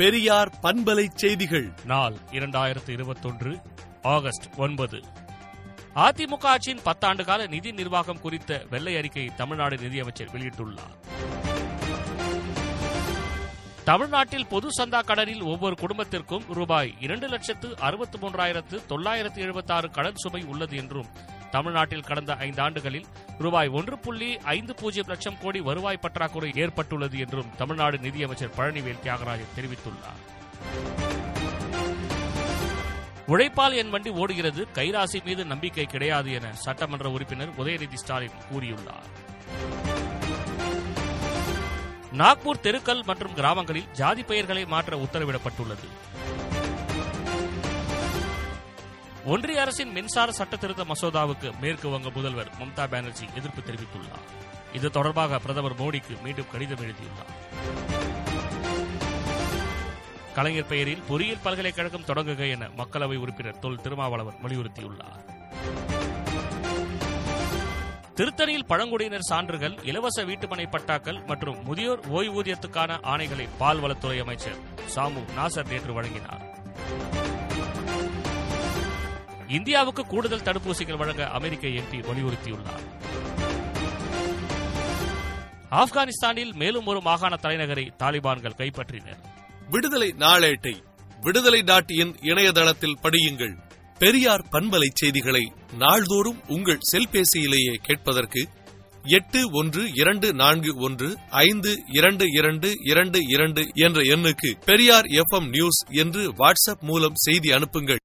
பெரியார் பண்பலை செய்திகள். நாள் இரண்டாயிரத்து இருபத்தொன்று ஆகஸ்ட் ஒன்பது. அதிமுக ஆட்சியின் பத்தாண்டு கால நிதி நிர்வாகம் குறித்த வெள்ளை அறிக்கை தமிழ்நாடு நிதியமைச்சர் வெளியிட்டுள்ளார். தமிழ்நாட்டில் பொது சந்தா கடனில் ஒவ்வொரு குடும்பத்திற்கும் ரூபாய் இரண்டு லட்சத்து அறுபத்து மூன்றாயிரத்து தொள்ளாயிரத்து எழுபத்தி ஆறு கடன் சுமை உள்ளது என்றும் தமிழ்நாட்டில் கடந்த ஐந்து ஆண்டுகளில் ரூபாய் ஒன்று புள்ளி ஐந்து பூஜ்ஜியம் லட்சம் கோடி வருவாய் பற்றாக்குறை ஏற்பட்டுள்ளது என்றும் தமிழ்நாடு நிதியமைச்சர் பழனிவேல் தியாகராஜன் தெரிவித்துள்ளார். உழைப்பால் என் வண்டி ஓடுகிறது கைராசி மீது நம்பிக்கை கிடையாது என சட்டமன்ற உறுப்பினர் உதயநிதி ஸ்டாலின் கூறியுள்ளார். நாக்பூர் தெருக்கள் மற்றும் கிராமங்களில் ஜாதி பெயர்களை மாற்ற உத்தரவிடப்பட்டுள்ளது. ஒன்றிய அரசின் மின்சார சட்ட திருத்த மசோதாவுக்கு மேற்கு வங்க முதல்வர் மம்தா பானர்ஜி எதிர்ப்பு தெரிவித்துள்ளார். இது தொடர்பாக பிரதமர் மோடிக்கு மீண்டும் கடிதம் எழுதியுள்ளார். கலைஞர் பெயரில் பொறியியல் பல்கலைக்கழகம் தொடங்குக என மக்களவை உறுப்பினர் தொல் திருமாவளவன் வலியுறுத்தியுள்ளார். திருத்தணியில் பழங்குடியினர் சான்றுகள் இலவச வீட்டுமனை பட்டாக்கள் மற்றும் முதியோர் ஓய்வூதியத்துக்கான ஆணைகளை பால்வளத்துறை அமைச்சர் சாமு நாசர் நேற்று வழங்கினார். இந்தியாவுக்கு கூடுதல் தடுப்பூசிகள் வழங்க அமெரிக்க எம்பி வலியுறுத்தியுள்ளார். ஆப்கானிஸ்தானில் மேலும் ஒரு மாகாண தலைநகரை தாலிபான்கள் கைப்பற்றினர். விடுதலை நாளேட்டை விடுதலை டாட் இன் இணையதளத்தில் படியுங்கள். பெரியார் பண்பலை செய்திகளை நாள்தோறும் உங்கள் செல்பேசியிலேயே கேட்பதற்கு எட்டு ஒன்று இரண்டு நான்கு ஒன்று ஐந்து இரண்டு இரண்டு இரண்டு இரண்டு என்ற எண்ணுக்கு பெரியார் எஃப் நியூஸ் என்று வாட்ஸ்அப் மூலம் செய்தி அனுப்புங்கள்.